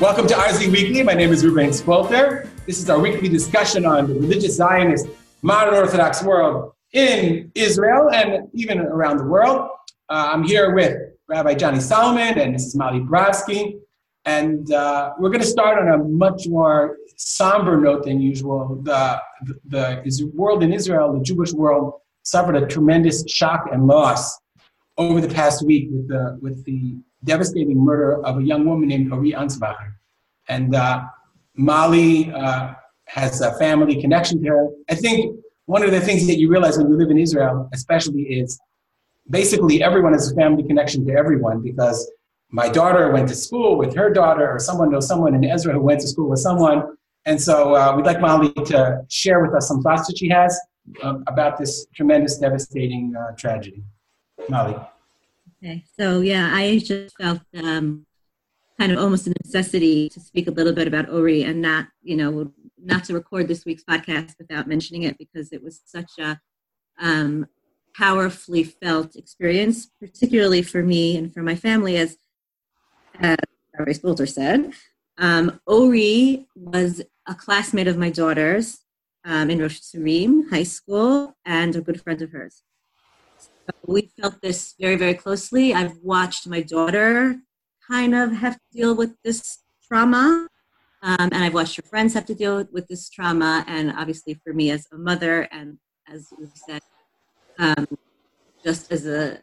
Welcome to RZ Weekly. My name is Ruben Spolter. This is our weekly discussion on the religious Zionist modern Orthodox world in Israel and even around the world. Uh, I'm here with Rabbi Johnny Solomon and Mrs. Molly Brofsky. And uh, we're going to start on a much more somber note than usual. The, the, the world in Israel, the Jewish world, suffered a tremendous shock and loss over the past week with the, with the devastating murder of a young woman named Ori Ansbacher. And uh, Molly uh, has a family connection to her. I think one of the things that you realize when you live in Israel, especially, is basically everyone has a family connection to everyone because my daughter went to school with her daughter, or someone knows someone in Ezra who went to school with someone. And so uh, we'd like Molly to share with us some thoughts that she has um, about this tremendous, devastating uh, tragedy. Molly. Okay, so yeah, I just felt um, kind of almost a necessity to speak a little bit about Ori and not, you know, not to record this week's podcast without mentioning it because it was such a um, powerfully felt experience, particularly for me and for my family, as, as Rabbi Spolter said. Um, Ori was a classmate of my daughter's um, in Rosh Tzurim High School and a good friend of hers. So we felt this very, very closely. I've watched my daughter kind of have to deal with this trauma. Um, and I've watched her friends have to deal with this trauma. And obviously, for me as a mother, and as we said, um, just as a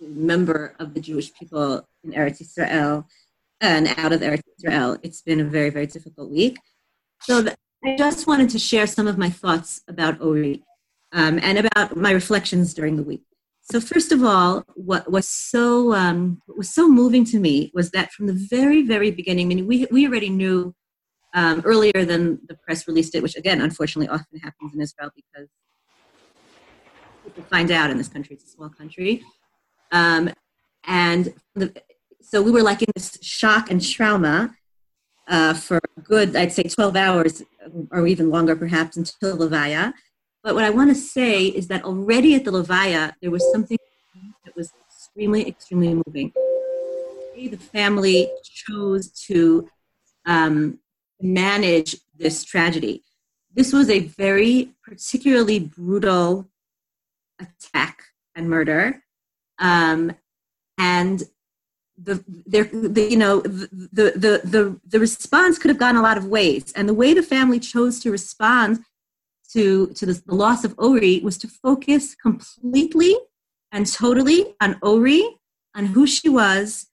member of the Jewish people in Eretz Israel and out of Eretz Israel, it's been a very, very difficult week. So I just wanted to share some of my thoughts about Ori um, and about my reflections during the week. So first of all, what was so um, what was so moving to me was that from the very very beginning. I mean, we we already knew um, earlier than the press released it, which again, unfortunately, often happens in Israel because people find out in this country. It's a small country, um, and the, so we were like in this shock and trauma uh, for good, I'd say, twelve hours or even longer, perhaps, until Levaya. But what I want to say is that already at the Levaya, there was something that was extremely, extremely moving. The family chose to um, manage this tragedy. This was a very particularly brutal attack and murder. Um, and the, the, you know the, the, the, the response could have gone a lot of ways and the way the family chose to respond to, to the loss of Ori was to focus completely and totally on Ori, on who she was,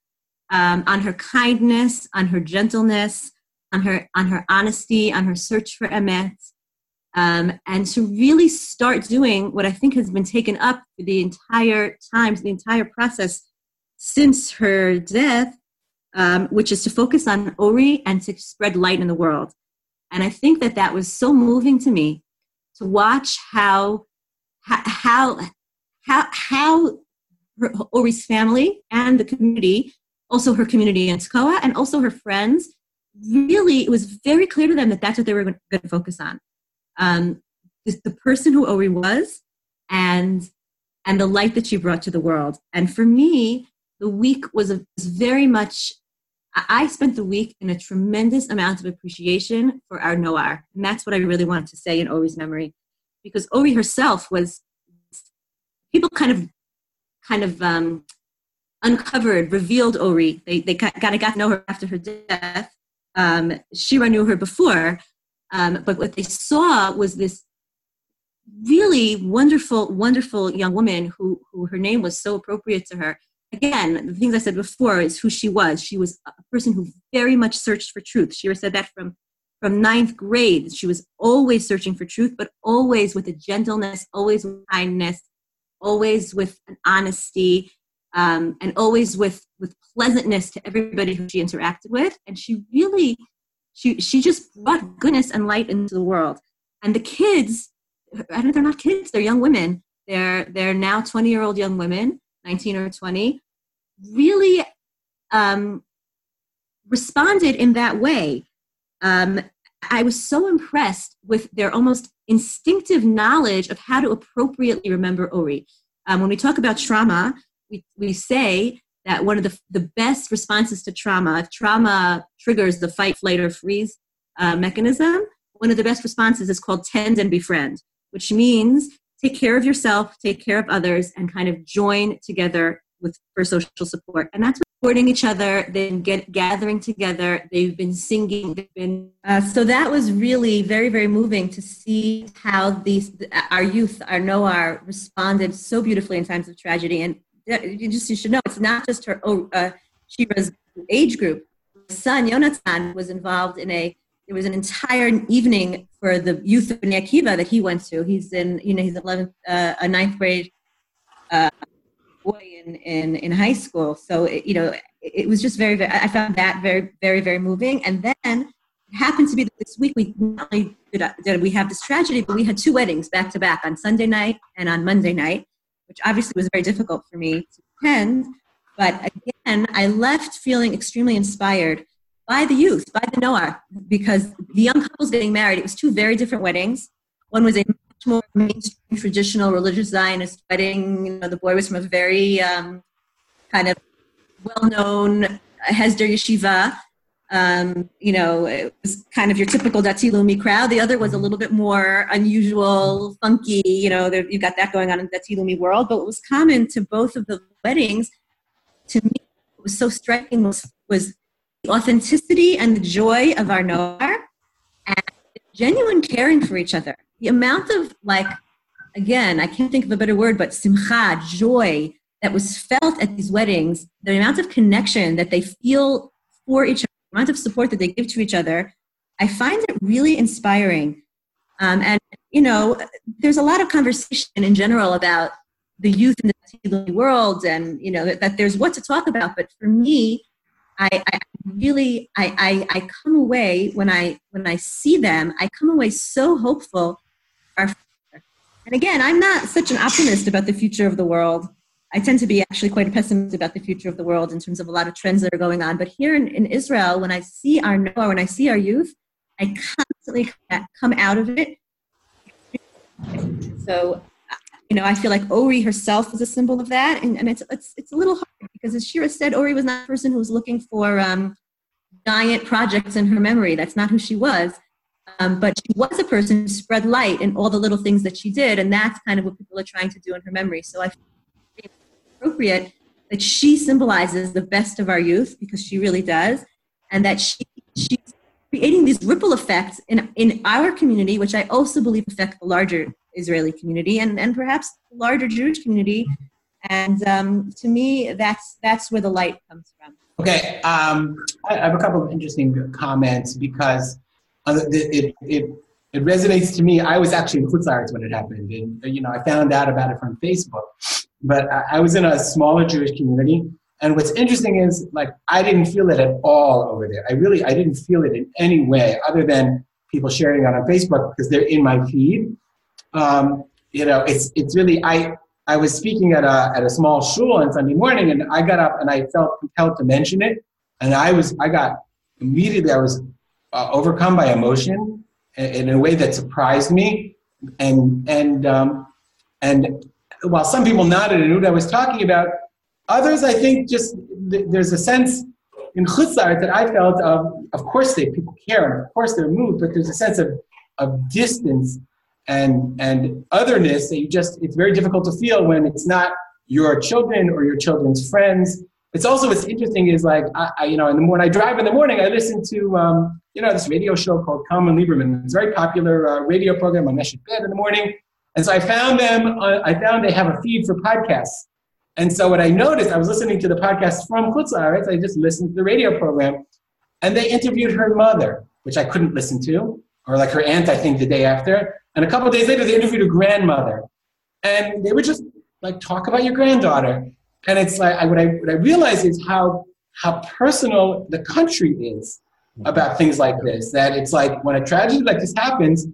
um, on her kindness, on her gentleness, on her, on her honesty, on her search for Emet, um, and to really start doing what I think has been taken up for the entire time, the entire process since her death, um, which is to focus on Ori and to spread light in the world. And I think that that was so moving to me to watch how how how how Ori's family and the community, also her community in Tekoa, and also her friends, really it was very clear to them that that's what they were going to focus on. Um, the person who Ori was, and and the light that she brought to the world. And for me, the week was, a, was very much I spent the week in a tremendous amount of appreciation for our Noar. And that's what I really wanted to say in Ori's memory. Because Ori herself was, people kind of, kind of um, uncovered, revealed Ori. They, they kind of got to know her after her death. Um, Shira knew her before. Um, but what they saw was this really wonderful, wonderful young woman who, who her name was so appropriate to her again, the things I said before is who she was. She was a person who very much searched for truth. She said that from from ninth grade. She was always searching for truth, but always with a gentleness, always with kindness, always with an honesty, um, and always with with pleasantness to everybody who she interacted with. And she really, she she just brought goodness and light into the world. And the kids, I don't, they're not kids; they're young women. They're they're now twenty year old young women 19 or 20, really um, responded in that way. Um, I was so impressed with their almost instinctive knowledge of how to appropriately remember Ori. Um, when we talk about trauma, we, we say that one of the, the best responses to trauma, if trauma triggers the fight, flight, or freeze uh, mechanism, one of the best responses is called tend and befriend, which means take care of yourself, take care of others, and kind of join together with for social support. And that's supporting each other. Been get, gathering together. They've been singing. They've been uh, so that was really very very moving to see how these our youth, our Noar, responded so beautifully in times of tragedy. And you just you should know it's not just her oh, uh, Shira's age group. Son Yonatan was involved in a it was an entire evening for the youth of Akiva that he went to. He's in, you know, he's 11th, uh, a ninth grade uh, boy in, in, in high school. So, it, you know, it, was just very, very, I found that very, very, very moving. And then it happened to be this week we not only did, did we have this tragedy, but we had two weddings back to back on Sunday night and on Monday night, which obviously was very difficult for me to attend. But again, I left feeling extremely inspired by the youth, by the Noar, because the young couples getting married, it was two very different weddings. One was a much more mainstream, traditional religious Zionist wedding. You know, the boy was from a very um, kind of well-known Hesder Yeshiva. Um, you know, it was kind of your typical Dati Leumi crowd. The other was a little bit more unusual, funky. You know, there, you got that going on in the Dati Leumi world. But what was common to both of the weddings, to me, was so striking was was authenticity and the joy of our Noar and genuine caring for each other. The amount of like, again, I can't think of a better word, but simcha, joy that was felt at these weddings, the amount of connection that they feel for each other, the amount of support that they give to each other, I find it really inspiring. Um, and, you know, there's a lot of conversation in general about the youth in the world and, you know, that, that there's what to talk about. But for me, I, I really I, I, I come away when I when I see them, I come away so hopeful. And again, I'm not such an optimist about the future of the world. I tend to be actually quite a pessimist about the future of the world in terms of a lot of trends that are going on. But here in, in Israel, when I see our Noar, when I see our youth, I constantly come out of it. So you know, I feel like Ori herself is a symbol of that, and, and it's, it's it's a little hard because, as Shira said, Ori was not a person who was looking for um, giant projects in her memory. That's not who she was. Um, but she was a person who spread light in all the little things that she did, and that's kind of what people are trying to do in her memory. So I feel appropriate that she symbolizes the best of our youth because she really does, and that she she's creating these ripple effects in in our community, which I also believe affect the larger Israeli community and, and perhaps larger Jewish community. And um, to me, that's that's where the light comes from. Okay, um, I have a couple of interesting comments because it, it, it resonates to me. I was actually in Chutz La'aretz when it happened, and you know I found out about it from Facebook. But I was in a smaller Jewish community, and what's interesting is like I didn't feel it at all over there. I really I didn't feel it in any way other than people sharing it on Facebook because they're in my feed um, you know, it's it's really I I was speaking at a at a small shul on Sunday morning, and I got up and I felt compelled to mention it, and I was I got immediately I was uh, overcome by emotion in, a way that surprised me, and and um, and while some people nodded and knew what I was talking about, others I think just th- there's a sense in chutzar that I felt of of course they people care and of course they're moved, but there's a sense of of distance and and otherness that you just it's very difficult to feel when it's not your children or your children's friends. It's also what's interesting is like I, I you know in the when I drive in the morning I listen to um, you know this radio show called Kalman Lieberman. It's a very popular uh, radio program on Reshet Bet in the morning. And so I found them uh, I found they have a feed for podcasts. And so what I noticed I was listening to the podcast from Chutz La'aretz I just listened to the radio program. And they interviewed her mother which I couldn't listen to or like her aunt I think the day after and a couple days later, they interviewed a grandmother. And they would just like talk about your granddaughter. And it's like, I, what, I, what I realize is how, how personal the country is mm-hmm. about things like this. That it's like when a tragedy like this happens,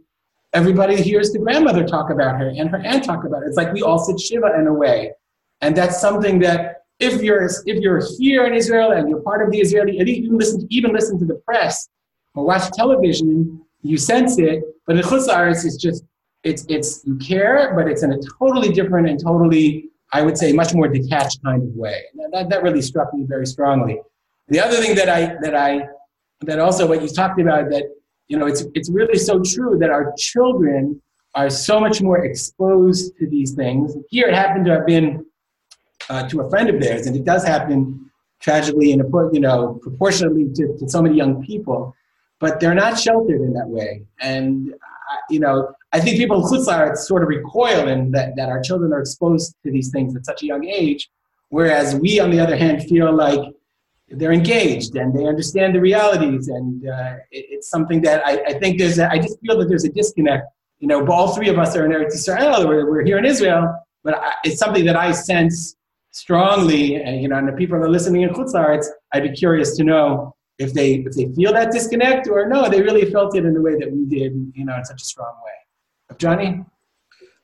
everybody hears the grandmother talk about her and her aunt talk about it. It's like we all sit Shiva in a way. And that's something that if you're, if you're here in Israel and you're part of the Israeli, even listen, even listen to the press or watch television, you sense it, but in Chutz it's just, it's, it's, you care, but it's in a totally different and totally I would say, much more detached kind of way. That, that really struck me very strongly. The other thing that I that I that also what you talked about that you know it's it's really so true that our children are so much more exposed to these things. Here, it happened to have been uh, to a friend of theirs, and it does happen tragically and you know proportionately to, to so many young people. But they're not sheltered in that way, and uh, you know I think people in Chutzlar sort of recoil in that, that our children are exposed to these things at such a young age, whereas we, on the other hand, feel like they're engaged and they understand the realities, and uh, it, it's something that I, I think there's. A, I just feel that there's a disconnect. You know, but all three of us are in Eretz Israel. We're, we're here in Israel, but I, it's something that I sense strongly. And you know, and the people that are listening in Chutzlar, I'd be curious to know if they if they feel that disconnect or no, they really felt it in the way that we did. You know, in such a strong way. Johnny.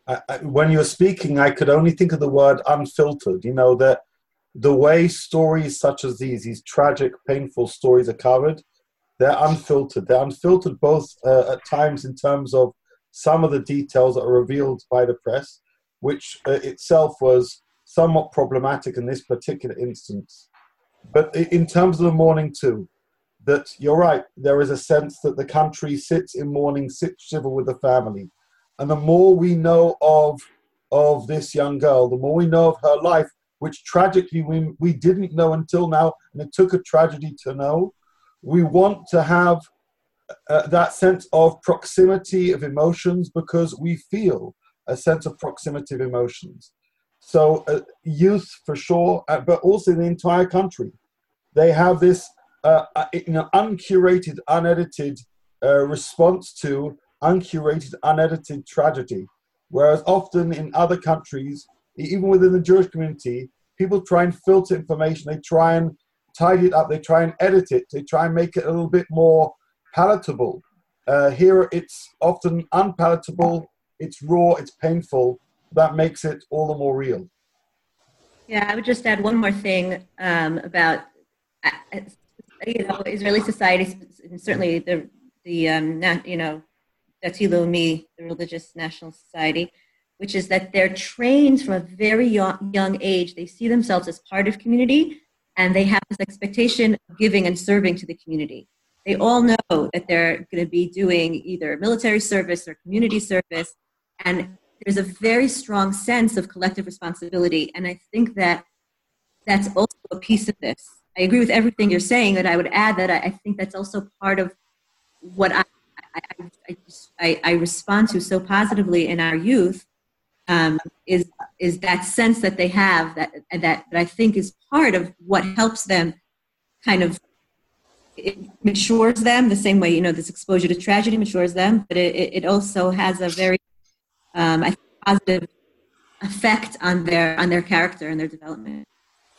I, I, when you were speaking, I could only think of the word unfiltered. You know that the way stories such as these, these tragic, painful stories are covered, they're unfiltered. They're unfiltered both uh, at times in terms of some of the details that are revealed by the press, which uh, itself was somewhat problematic in this particular instance. But in terms of the mourning too, that you're right, there is a sense that the country sits in mourning, sits shiva with the family. And the more we know of, of this young girl, the more we know of her life, which tragically we, we didn't know until now, and it took a tragedy to know. We want to have uh, that sense of proximity of emotions because we feel a sense of proximity of emotions. So, uh, youth for sure, uh, but also the entire country, they have this uh, uh uncurated, unedited uh, response to uncurated, unedited tragedy. Whereas often in other countries, even within the Jewish community, people try and filter information. They try and tidy it up. They try and edit it. They try and make it a little bit more palatable. Uh, here, it's often unpalatable. It's raw. It's painful. That makes it all the more real. Yeah, I would just add one more thing um, about uh, you know Israeli society, and certainly the the um, you know Dati Leumi, the religious national society which is that they're trained from a very young, young age. They see themselves as part of community and they have this expectation of giving and serving to the community. They all know that they're going to be doing either military service or community service. And there's a very strong sense of collective responsibility. And I think that that's also a piece of this. I agree with everything you're saying, but I would add that I, think that's also part of what I, I, I, I respond to so positively in our youth um, is is that sense that they have that that that I think is part of what helps them kind of it matures them the same way you know this exposure to tragedy matures them, but it, it also has a very um, I think, positive effect on their on their character and their development.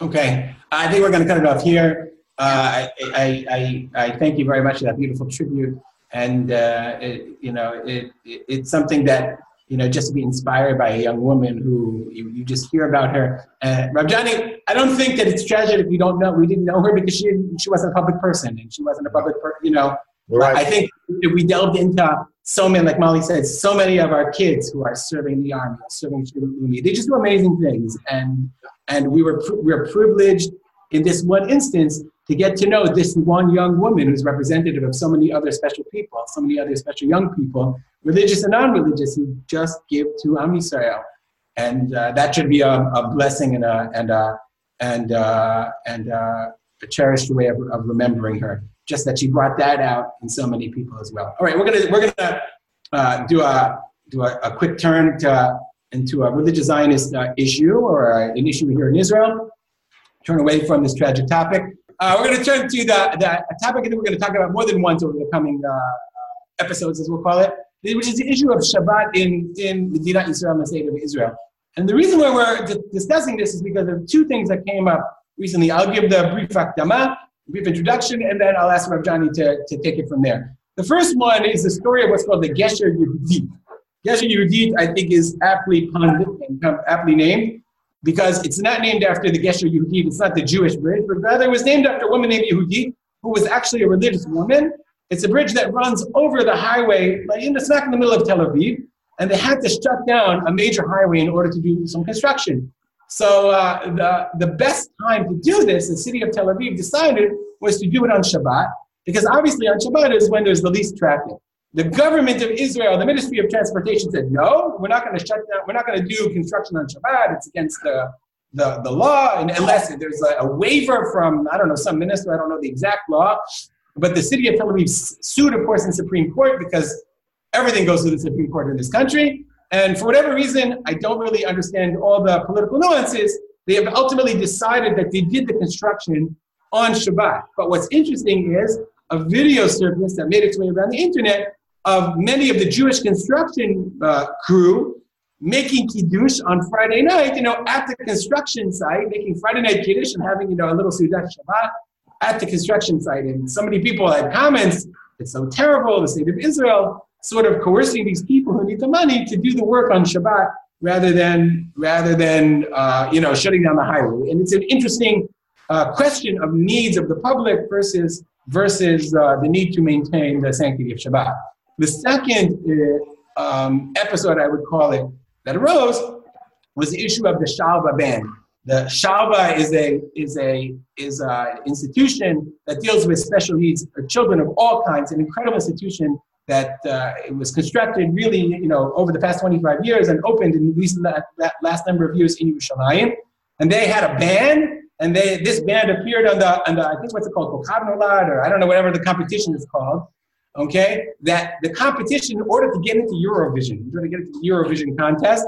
Okay, I think we're going to cut it off here. Uh, I, I, I, I, thank you very much for that beautiful tribute, and uh, it, you know it, it, it's something that you know, just to be inspired by a young woman who you, you just hear about her. And Rabjani, I don't think that it's tragic if you don't know. We didn't know her because she she wasn't a public person and she wasn't a public, person, you know. Right. I think if we delved into so many, like Molly said, so many of our kids who are serving the army, serving Shulumi, they just do amazing things, and and we were we were privileged in this one instance to get to know this one young woman who's representative of so many other special people, so many other special young people, religious and non-religious, who just give to Am Yisrael. And uh, that should be a, a, blessing and a, and a, and uh, and a cherished way of, of remembering her. Just that she brought that out in so many people as well. All right, we're gonna we're gonna uh, do a do a, a, quick turn to, into a religious Zionist uh, issue or an issue here in Israel. Turn away from this tragic topic. Uh, we're going to turn to the, the a topic that we're going to talk about more than once over the coming uh, uh, episodes, as we'll call it, which is the issue of Shabbat in, in Medina Israel, the state of Israel. And the reason why we're discussing this is because of two things that came up recently. I'll give the brief akdama, brief introduction, and then I'll ask Rav Johnny to, to take it from there. The first one is the story of what's called the Gesher Yehudit. Gesher Yehudit, I think, is aptly and um, aptly named because it's not named after the Gesher Yehudi, it's not the Jewish bridge, but rather it was named after a woman named Yehudit, who was actually a religious woman. It's a bridge that runs over the highway, like in the smack in the middle of Tel Aviv, and they had to shut down a major highway in order to do some construction. So uh, the, the best time to do this, the city of Tel Aviv decided, was to do it on Shabbat, because obviously on Shabbat is when there's the least traffic. The government of Israel, the Ministry of Transportation said, no, we're not going to shut down, we're not going to do construction on Shabbat. It's against the, the, the law, and unless there's a, a waiver from, I don't know, some minister, I don't know the exact law. But the city of Tel Aviv sued, of course, in Supreme Court because everything goes to the Supreme Court in this country. And for whatever reason, I don't really understand all the political nuances. They have ultimately decided that they did the construction on Shabbat. But what's interesting is a video surfaced that made its way around the internet of many of the Jewish construction uh, crew making kiddush on Friday night, you know, at the construction site, making Friday night kiddush and having, you know, a little Seudat Shabbat at the construction site. And so many people had comments, it's so terrible, the state of Israel, sort of coercing these people who need the money to do the work on Shabbat rather than, rather than uh, you know, shutting down the highway. And it's an interesting uh, question of needs of the public versus, versus uh, the need to maintain the sanctity of Shabbat. The second uh, um, episode, I would call it, that arose was the issue of the Shalva Band. The Shalva is a is a is an institution that deals with special needs children of all kinds. An incredible institution that uh, it was constructed really, you know, over the past 25 years and opened in recent that, that last number of years in Yerushalayim. And they had a band, and they this band appeared on the on the I think what's it called, Nolad, or I don't know whatever the competition is called okay, that the competition, in order to get into Eurovision, in order to get into the Eurovision contest,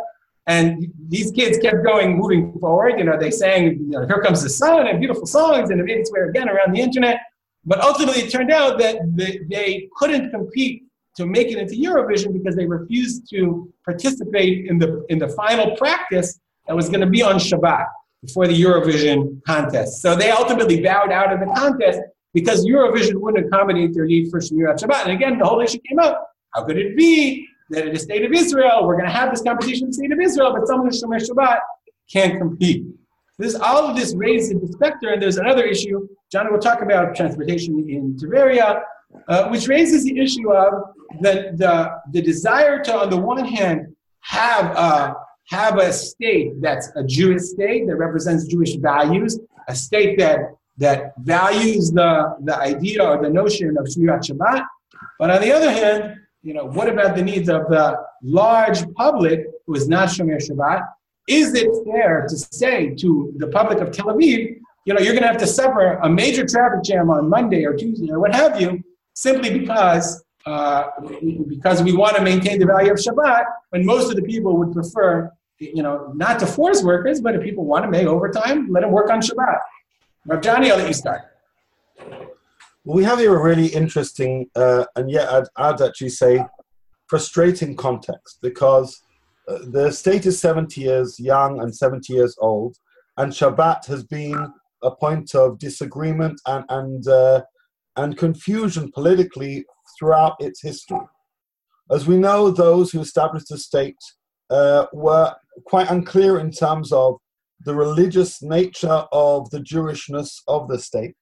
and these kids kept going, moving forward. You know, they sang, you know, Here Comes the Sun, and beautiful songs, and it made its way again around the internet. But ultimately, it turned out that they couldn't compete to make it into Eurovision because they refused to participate in the, in the final practice that was going to be on Shabbat before the Eurovision contest. So they ultimately bowed out of the contest because Eurovision wouldn't accommodate their need for Shmirat Shabbat. And again, the whole issue came up. How could it be that in the state of Israel, we're going to have this competition in the state of Israel, but someone who's Shomer Shabbat can't compete? This, all of this raises the specter, and there's another issue. John will talk about transportation in Tiberia, uh, which raises the issue of the, the, the desire to, on the one hand, have a, have a state that's a Jewish state that represents Jewish values, a state that that values the, the idea or the notion of Shabbat. But on the other hand, you know, what about the needs of the large public who is not Shomer Shabbat? Is it fair to say to the public of Tel Aviv, you know, you're going to have to suffer a major traffic jam on Monday or Tuesday or what have you, simply because uh, because we want to maintain the value of Shabbat, when most of the people would prefer, you know, not to force workers, but if people want to make overtime, let them work on Shabbat. Rav Johnny, I'll let you start. We have here a really interesting, uh, and yet I'd, I'd, actually say frustrating context because uh, the state is 70 years young and 70 years old, and Shabbat has been a point of disagreement and, and, uh, and confusion politically throughout its history. As we know, those who established the state uh, were quite unclear in terms of the religious nature of the Jewishness of the state.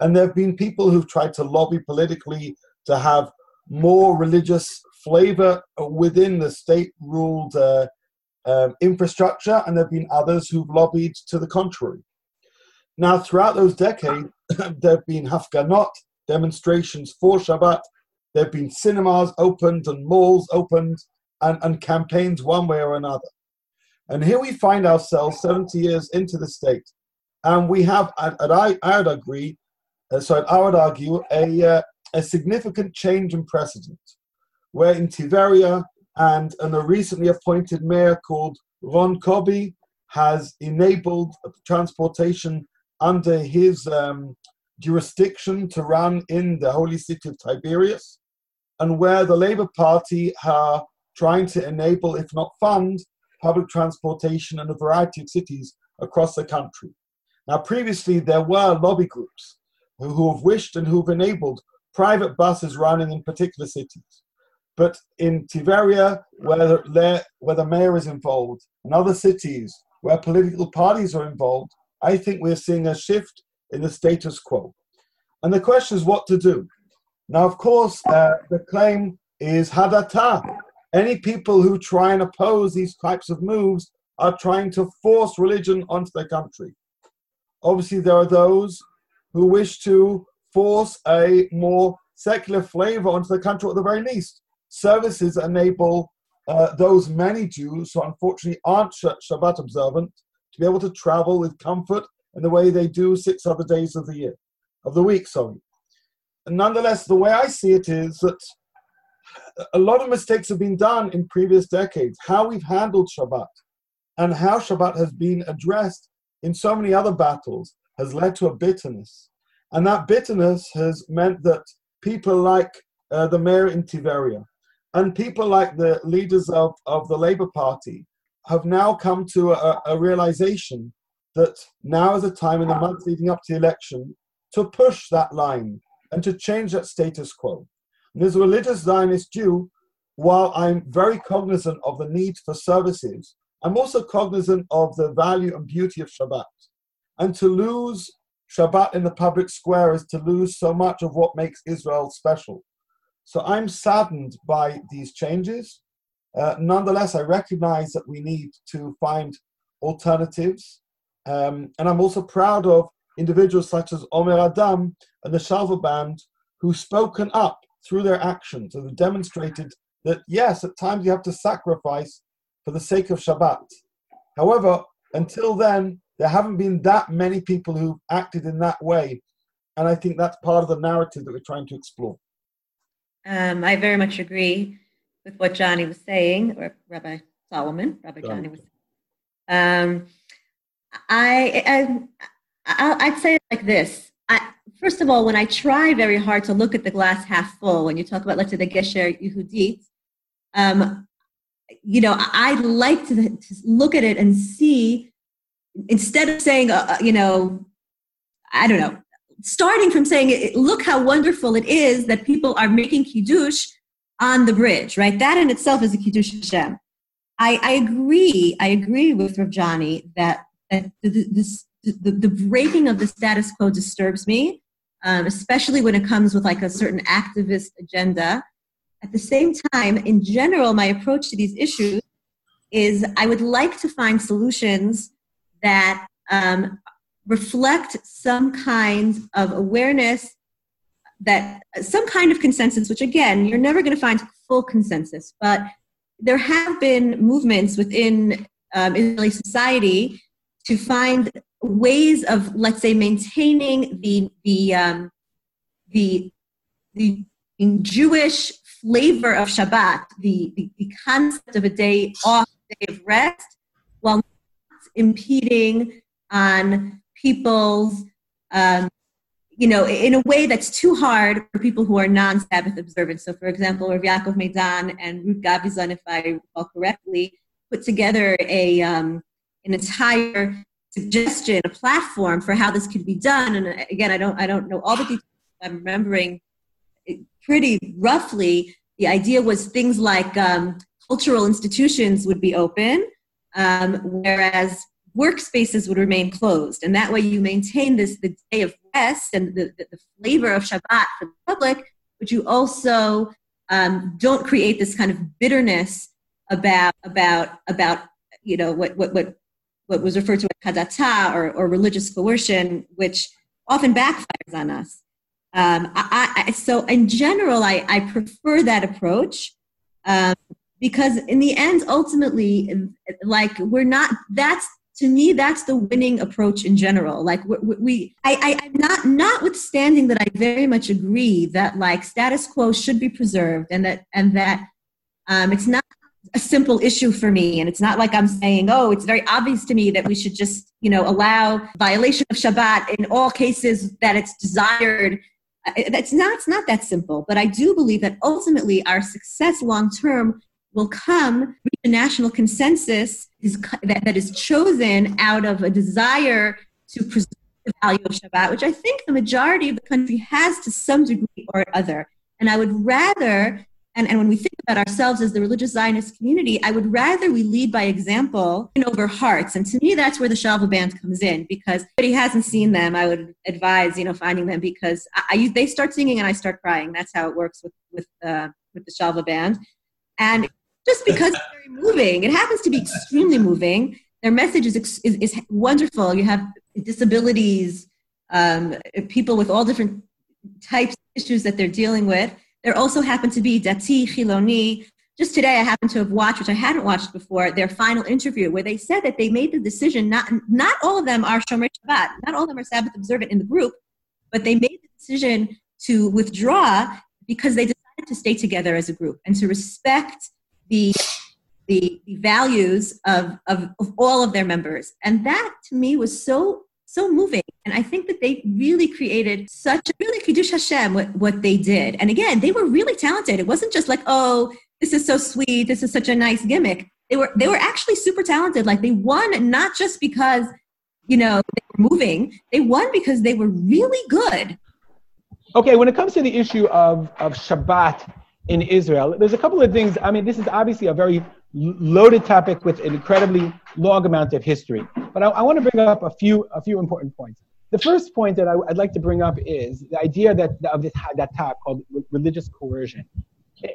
And there have been people who've tried to lobby politically to have more religious flavor within the state ruled uh, uh, infrastructure, and there have been others who've lobbied to the contrary. Now, throughout those decades, there have been Hafganot, demonstrations for Shabbat, there have been cinemas opened and malls opened, and, and campaigns one way or another. And here we find ourselves 70 years into the state. And we have, and, I, I would agree, uh, so I would argue, a, uh, a significant change in precedent, where in Tiberia and, and a recently appointed mayor called Ron Kobi has enabled transportation under his um, jurisdiction to run in the holy city of Tiberias, and where the Labour Party are trying to enable, if not fund, public transportation in a variety of cities across the country. Now, previously, there were lobby groups who, have wished and who have enabled private buses running in particular cities. But in Tiberia, where the, where the mayor is involved, and other cities where political parties are involved, I think we're seeing a shift in the status quo. And the question is what to do. Now, of course, uh, the claim is hadata, any people who try and oppose these types of moves are trying to force religion onto their country. Obviously, there are those who wish to force a more secular flavor onto the country at the very least. Services enable uh, those many Jews who unfortunately aren't Shabbat observant to be able to travel with comfort in the way they do six other days of the year, of the week, sorry. And nonetheless, the way I see it is that a lot of mistakes have been done in previous decades. How we've handled Shabbat and how Shabbat has been addressed in so many other battles has led to a bitterness. And that bitterness has meant that people like uh, the mayor in Tiberia and people like the leaders of, of the Labour Party have now come to a, a realization that now is a time in the months leading up to the election to push that line and to change that status quo. And as a religious Zionist Jew, while I'm very cognizant of the need for services, I'm also cognizant of the value and beauty of Shabbat. And to lose Shabbat in the public square is to lose so much of what makes Israel special. So I'm saddened by these changes. Uh, nonetheless, I recognize that we need to find alternatives. Um, and I'm also proud of individuals such as Omer Adam and the Shalva Band who've spoken up through their actions and demonstrated that, yes, at times you have to sacrifice for the sake of Shabbat. However, until then, there haven't been that many people who've acted in that way. And I think that's part of the narrative that we're trying to explore. Um, I very much agree with what Johnny was saying, or Rabbi Solomon, Rabbi Johnny was. Um, I, I, I'd say it like this. I, first of all, when I try very hard to look at the glass half full, when you talk about, let's say, the Gesher Yehudit, um, you know, I'd like to, to, look at it and see, instead of saying, uh, uh you know, I don't know, starting from saying, look how wonderful it is that people are making Kiddush on the bridge, right? That in itself is a Kiddush Hashem. I, I agree, I agree with Rav Johnny that this, the, the breaking of the status quo disturbs me, um, especially when it comes with like a certain activist agenda. At the same time, in general, my approach to these issues is I would like to find solutions that um, reflect some kind of awareness that some kind of consensus, which again, you're never going to find full consensus, but there have been movements within um, Israeli society to find ways of, let's say, maintaining the the um, the the Jewish flavor of Shabbat, the, the, the concept of a day off, a day of rest, while not impeding on people's, um, you know, in a way that's too hard for people who are non-Sabbath observant. So, for example, Rav Yaakov Meidan and Ruth Gavison, if I recall correctly, put together a um, an entire suggestion, a platform for how this could be done. And uh, again, I don't, I don't know all the details. I'm remembering pretty roughly. The idea was things like um, cultural institutions would be open, um, whereas workspaces would remain closed. And that way you maintain this the day of rest and the, the, the flavor of Shabbat for the public, but you also um, don't create this kind of bitterness about about about you know what what what what was referred to as hadata or, or religious coercion, which often backfires on us. Um, I, I, so in general, I, I prefer that approach um, because in the end, ultimately, like we're not. That's to me, that's the winning approach in general. Like we, we I, I, I'm not, notwithstanding that I very much agree that like status quo should be preserved and that and that um, it's not a simple issue for me. And it's not like i'm saying oh it's very obvious to me that we should just you know allow violation of shabbat in all cases that it's desired. Uh, that's not it's not that simple. But i do believe that ultimately our success long term will come a national consensus is, that, that is chosen out of a desire to preserve the value of Shabbat, which I think the majority of the country has to some degree or other. And I would rather, and, and when we think about ourselves as the religious Zionist community, I would rather we lead by example and over hearts. And to me, that's where the Shalva Band comes in because if he hasn't seen them, I would advise, you know, finding them because I, I, they start singing and I start crying. That's how it works with, with, uh, with the Shalva Band. And just because it's very moving. It happens to be extremely moving. their message is, is, is wonderful. You have disabilities, um, people with all different types of issues that they're dealing with. There also happen to be Dati, Chiloni. Just today, I happened to have watched, which I hadn't watched before, their final interview where they said that they made the decision, not, not all of them are Shomer Shabbat, not all of them are Sabbath observant in the group, but they made the decision to withdraw because they decided to stay together as a group and to respect the the, the values of, of, of all of their members. And that to me was so so moving. And I think that they really created such a really Kiddush Hashem what, what they did. And again, they were really talented. It wasn't just like, oh, this is so sweet, this is such a nice gimmick. They were they were actually super talented. Like they won not just because, you know, they were moving, they won because they were really good. Okay, when it comes to the issue of, of Shabbat in Israel, there's a couple of things. I mean, this is obviously a very loaded topic with an incredibly long amount of history. But I, I want to bring up a few, a few important points. The first point that I, would like to bring up is the idea that of this talk called religious coercion.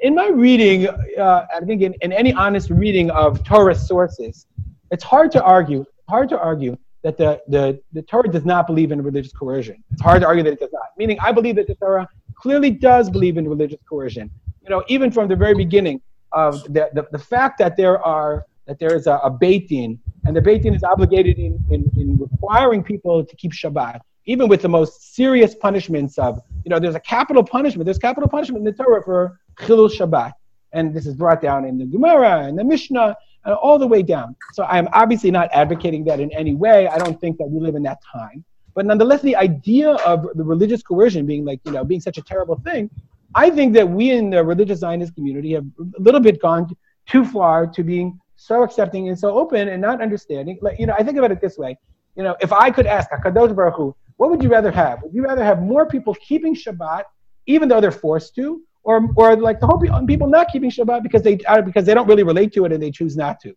In my reading, uh, I think in, in any honest reading of Torah sources, it's hard to argue, hard to argue that the, the, the Torah does not believe in religious coercion. It's hard to argue that it does not. Meaning, I believe that the Torah clearly does believe in religious coercion. You know, even from the very beginning, of the, the, the fact that there are that there is a, a Beit Din, and the Beit Din is obligated in, in, in requiring people to keep Shabbat, even with the most serious punishments of, you know, there's a capital punishment, there's capital punishment in the Torah for Chilul Shabbat. And this is brought down in the Gemara and the Mishnah, and all the way down. So I'm obviously not advocating that in any way. I don't think that we live in that time. But nonetheless, the idea of the religious coercion being like, you know, being such a terrible thing I think that we in the religious Zionist community have a little bit gone too far to being so accepting and so open and not understanding. Like, you know, I think about it this way. You know, if I could ask Hakadosh Baruch Hu, what would you rather have? Would you rather have more people keeping Shabbat, even though they're forced to, or, or like the whole people not keeping Shabbat because they uh, because they don't really relate to it and they choose not to?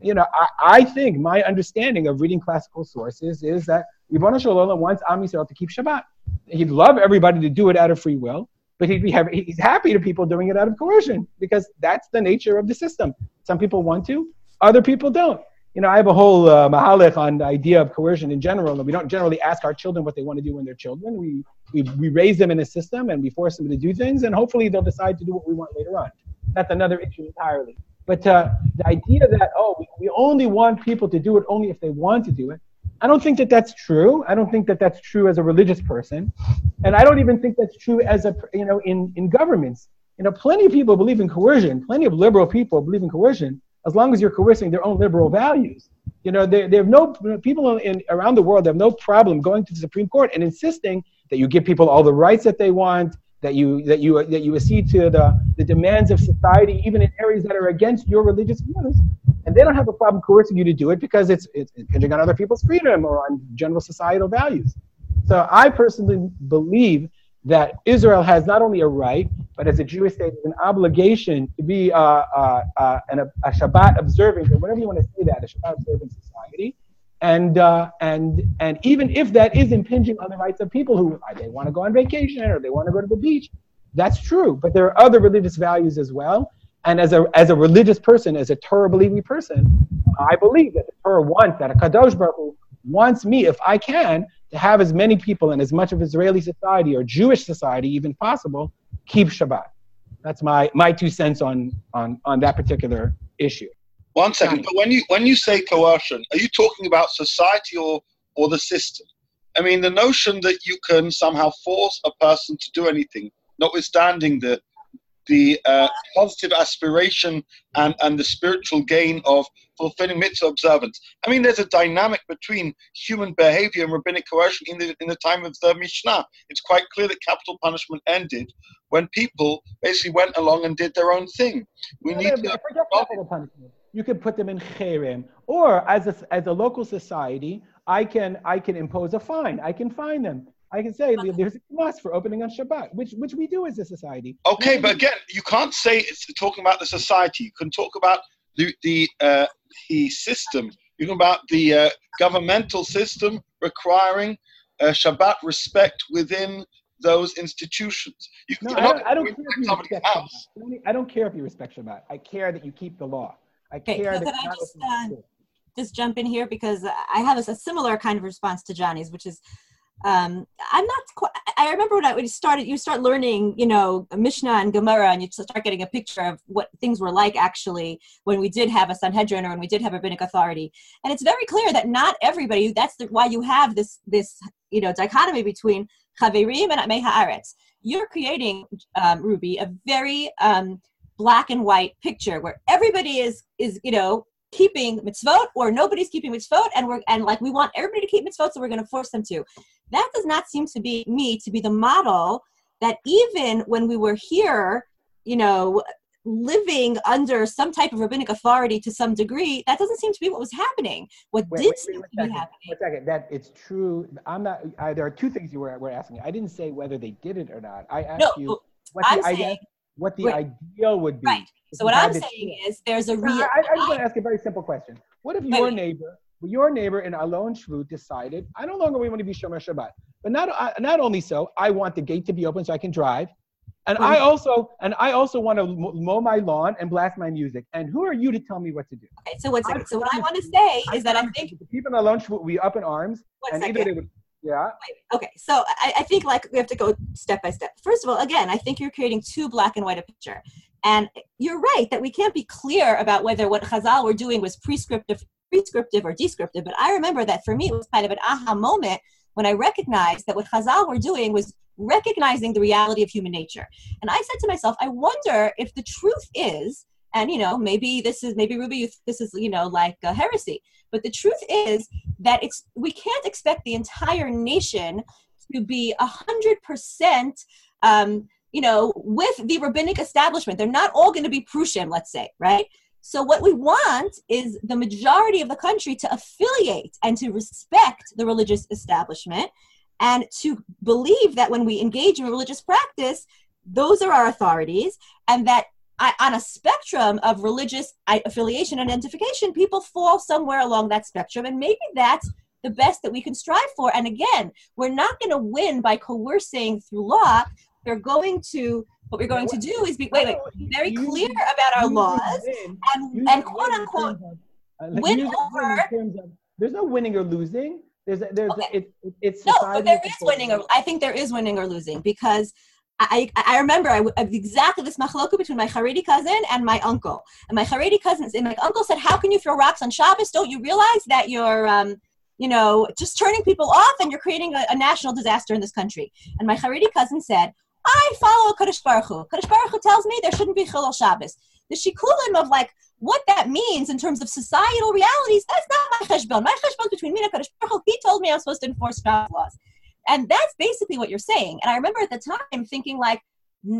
You know, I, I think my understanding of reading classical sources is that Ribono Shel Olam wants Am Yisrael to keep Shabbat. He'd love everybody to do it out of free will, but he'd be happy, he's happy to people doing it out of coercion because that's the nature of the system. Some people want to, other people don't. You know, I have a whole uh, on the idea of coercion in general, and we don't generally ask our children what they want to do when they're children. We, we, we raise them in a system and we force them to do things, and hopefully they'll decide to do what we want later on. That's another issue entirely. But uh, the idea that, oh, we, we only want people to do it only if they want to do it, I don't think that that's true. I don't think that that's true as a religious person, and I don't even think that's true as a you know in in governments. You know, plenty of people believe in coercion. Plenty of liberal people believe in coercion as long as you're coercing their own liberal values. You know, they, they have no people in around the world have no problem going to the Supreme Court and insisting that you give people all the rights that they want, that you that you that you accede to the, the demands of society, even in areas that are against your religious views, and they don't have a problem coercing you to do it because it's, it's impinging on other people's freedom or on general societal values. So I personally believe that Israel has not only a right, but as a Jewish state, an obligation to be uh, uh, uh, an, a Shabbat observing, or whatever you want to say that, a Shabbat observing society. And, uh, and, and even if that is impinging on the rights of people who they want to go on vacation or they want to go to the beach, that's true. But there are other religious values as well. And as a, as a religious person, as a Torah believing person, I believe that the Torah wants, that a Kadosh Baruch Hu wants me, if I can, to have as many people and as much of Israeli society or Jewish society even possible keep Shabbat. That's my, my two cents on, on, on that particular issue. One second, but when you when you say coercion, are you talking about society or or the system? I mean, the notion that you can somehow force a person to do anything, notwithstanding the the uh, positive aspiration and, and the spiritual gain of fulfilling mitzvah observance. I mean, there's a dynamic between human behavior and rabbinic coercion in the, in the time of the Mishnah. It's quite clear that capital punishment ended when people basically went along and did their own thing. We need to. capital punishment. You can put them in cherem, or as a, as a local society, I can I can impose a fine. I can fine them. I can say there's a class for opening on Shabbat, which which we do as a society. Okay, but again, you can't say it's talking about the society. You can talk about the the uh, the system. You can about the uh, governmental system requiring uh, Shabbat respect within those institutions. You no, I don't, I don't care if you respect Shabbat. I don't care if you respect Shabbat. I care that you keep the law. I care okay, that. I just, uh, just jump in here because I have a, a similar kind of response to Johnny's, which is um, I'm not quite, I remember when I when you started, you start learning, you know, Mishnah and Gemara, and you start getting a picture of what things were like actually when we did have a Sanhedrin or when we did have a rabbinic authority. And it's very clear that not everybody, that's the, why you have this, this, you know, dichotomy between Chaverim and Amei Haaretz. You're creating, um, Ruby, a very um, black and white picture where everybody is, is, you know, keeping mitzvot or nobody's keeping mitzvot and we're and like we want everybody to keep mitzvot so we're going to force them to that does not seem to be me to be the model that even when we were here you know living under some type of rabbinic authority to some degree that doesn't seem to be what was happening what Wait, did wait, seem wait, to one be second, happening One second. That it's true. I'm not. I, there are two things you were, were asking. I didn't say whether they did it or not. I asked no you oh, what I'm the idea, saying what the Right. ideal would be. right so what i'm saying is there's a real I, I just want to ask a very simple question. What if Wait, your wait. neighbor, your neighbor in Alon Shvut decided, I no longer want to be Shomer Shabbat, but not not only so, I want the gate to be open so I can drive, and I also and I also want to mow my lawn and blast my music. And who are you to tell me what to do? okay so second so what i want to say is that i think the people in Alon Shvut will be up in arms, one and second. either they would, yeah. okay so I, I think like we have to go step by step. First of all again i think you're creating too black and white a picture. And you're right that we can't be clear about whether what chazal were doing was prescriptive prescriptive or descriptive but i remember that for me it was kind of an aha moment when i recognized that what chazal were doing was recognizing the reality of human nature. And i said to myself i wonder if the truth is and you know maybe this is maybe ruby you th- this is you know like a heresy. But the truth is that it's we can't expect the entire nation to be a hundred percent um you know with the rabbinic establishment. They're not all going to be prushim let's say right? So what we want is the majority of the country to affiliate and to respect the religious establishment and to believe that when we engage in religious practice those are our authorities and that I, on a spectrum of religious affiliation and identification, people fall somewhere along that spectrum, and maybe that's the best that we can strive for. And again, we're not going to win by coercing through law. We're going to what we're going to do is be wait, wait, be very clear about our laws and and quote unquote uh, win you win in over- There's no winning or losing. There's a, there's Okay. it, it, it's No, society but there is winning or I think there is winning or losing because I, I I remember exactly this machloka between my Haredi cousin and my uncle. And my Haredi cousin and my uncle said, "How can you throw rocks on Shabbos? Don't you realize that you're, um, you know, just turning people off and you're creating a, a national disaster in this country?" And my Haredi cousin said, "I follow Kadosh Baruch Hu. Kadosh Baruch Hu tells me there shouldn't be Chilul Shabbos. The shikulim of like what that means in terms of societal realities, that's not my cheshbon. My cheshbon between me and Kadosh Baruch Hu. He told me I'm supposed to enforce Shabbos laws. And that's basically what you're saying. And I remember at the time thinking like,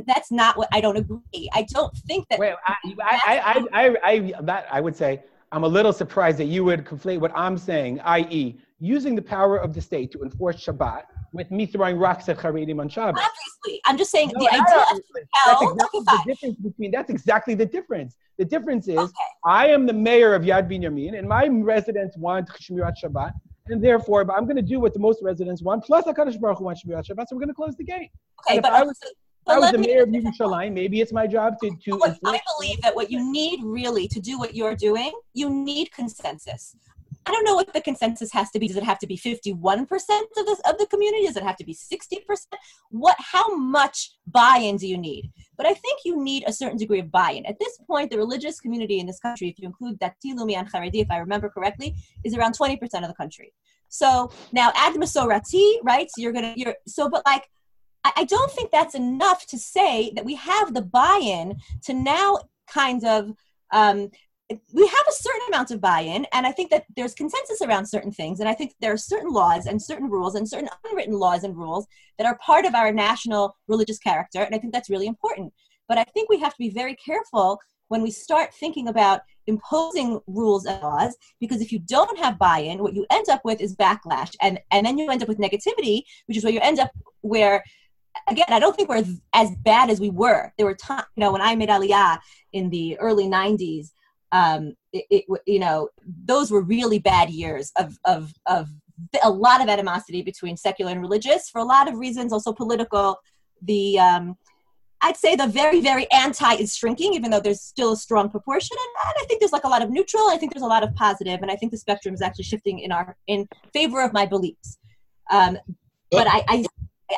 that's not what I don't agree. I don't think that. Well, I, I, I, I, I, that I would say I'm a little surprised that you would conflate what I'm saying, i.e., using the power of the state to enforce Shabbat with me throwing rocks at Haredim on Shabbat. obviously, I'm just saying No, the idea that's exactly the difference between. That's exactly the difference. The difference is Okay. I am the mayor of Yad Binyamin, and my residents want Shmirat Shabbat, and therefore, but I'm going to do what the most residents want. Plus, Hakadosh Baruch Hu wants Shmirat Shabbat, so we're going to close the gate. Okay, if but I was- I was the mayor of Yerushalayim, maybe it's my job to to. I believe that what you need really to do what you're doing, you need consensus. I don't know what the consensus has to be. Does it have to be 51% of the, of the community? Does it have to be 60%? What, how much buy-in do you need? But I think you need a certain degree of buy-in. At this point, the religious community in this country, if you include Dati, Leumi, and Haredi, if I remember correctly, is around 20% of the country. So now add Masorati, right? So you're gonna, you're, so, but like, I, I don't think that's enough to say that we have the buy-in to now kind of um, we have a certain amount of buy-in and i think that there's consensus around certain things and i think there are certain laws and certain rules and certain unwritten laws and rules that are part of our national religious character and i think that's really important. But i think we have to be very careful when we start thinking about imposing rules and laws because if you don't have buy-in what you end up with is backlash and and then you end up with negativity which is where you end up where again i don't think we're as bad as we were. There were times you know when i made aliyah in the early 90s um, it, it, you know, those were really bad years of, of, of a lot of animosity between secular and religious for a lot of reasons, also political. The, um, I'd say the very, very anti is shrinking, even though there's still a strong proportion. And, I think there's like a lot of neutral. I think there's a lot of positive, and I think the spectrum is actually shifting in our in favor of my beliefs. Um, but I, I,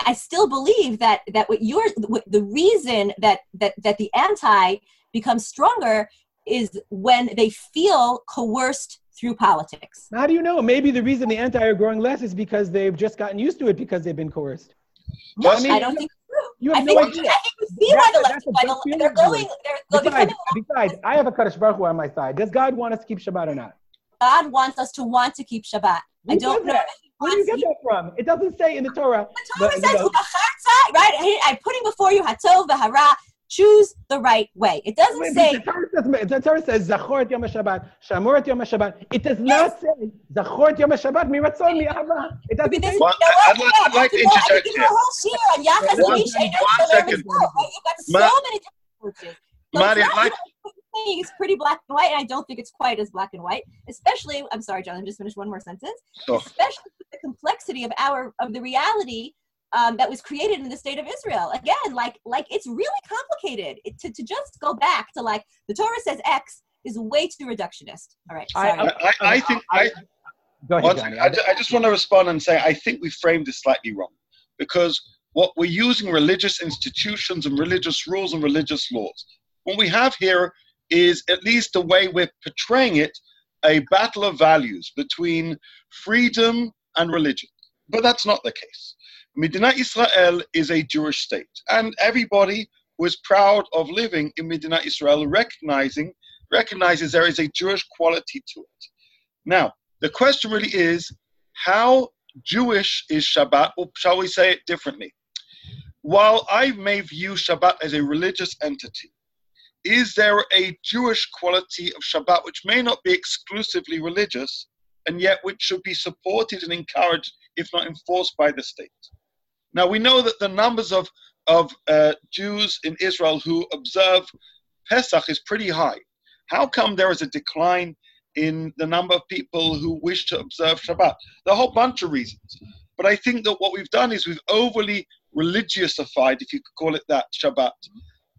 I still believe that that what you're what the reason that that that the anti becomes stronger is when they feel coerced through politics. How do you know? Maybe the reason the anti are growing less is because they've just gotten used to it because they've been coerced. No, I I, don't think. You I have think, no I think we see why the left, a why the, they're going, they're, they're Besides, besides, I have a Kadosh Baruch Hu on my side. Does God want us to keep Shabbat or not? God wants us to want to keep Shabbat. I don't know? Where do you get that from? It doesn't say in the Torah. The Torah but, you says, know, "Ubacharta," right? I'm putting before you hatov v'hara. Choose the right way. It doesn't Wait, say the Torah says, the Torah says Zachor Yom HaShabbat, Shamor et Yom HaShabbat. It does not say Zachor Yom HaShabbat miratzon mi'ava. It doesn't Because say. Well, you know I'd like- I'd like to You know, I could interject here. a whole shir on Yachas One Misha, second. Yachas second. Mitzvah, right? You've got so many different approaches. So it's I'd like- you know, it's pretty black and white, and I don't think it's quite as black and white. Especially, I'm sorry, John. I'm just finished one more sentence. Sure. Especially with the complexity of our of the reality um, that was created in the state of Israel. Again, like like it's really complicated. It, to to just go back to like the Torah says X is way too reductionist. All right, I- sorry. I, I, I think I, Go ahead, One Johnny. I, ju- I just want to respond and say I think we framed this slightly wrong because what we're using religious institutions and religious rules and religious laws. What we have here is at least the way we're portraying it a battle of values between freedom and religion. But that's not the case. Medina Israel is a Jewish state, and everybody was proud of living in Medina Israel, recognizing recognizes there is a Jewish quality to it. Now, the question really is how Jewish is Shabbat, or shall we say it differently? While I may view Shabbat as a religious entity, is there a Jewish quality of Shabbat which may not be exclusively religious and yet which should be supported and encouraged, if not enforced by the state? Now, we know that the numbers of, of uh, Jews in Israel who observe Pesach is pretty high. How come there is a decline in the number of people who wish to observe Shabbat. There are a whole bunch of reasons. But I think that what we've done is we've overly religiousified, if you could call it that, Shabbat.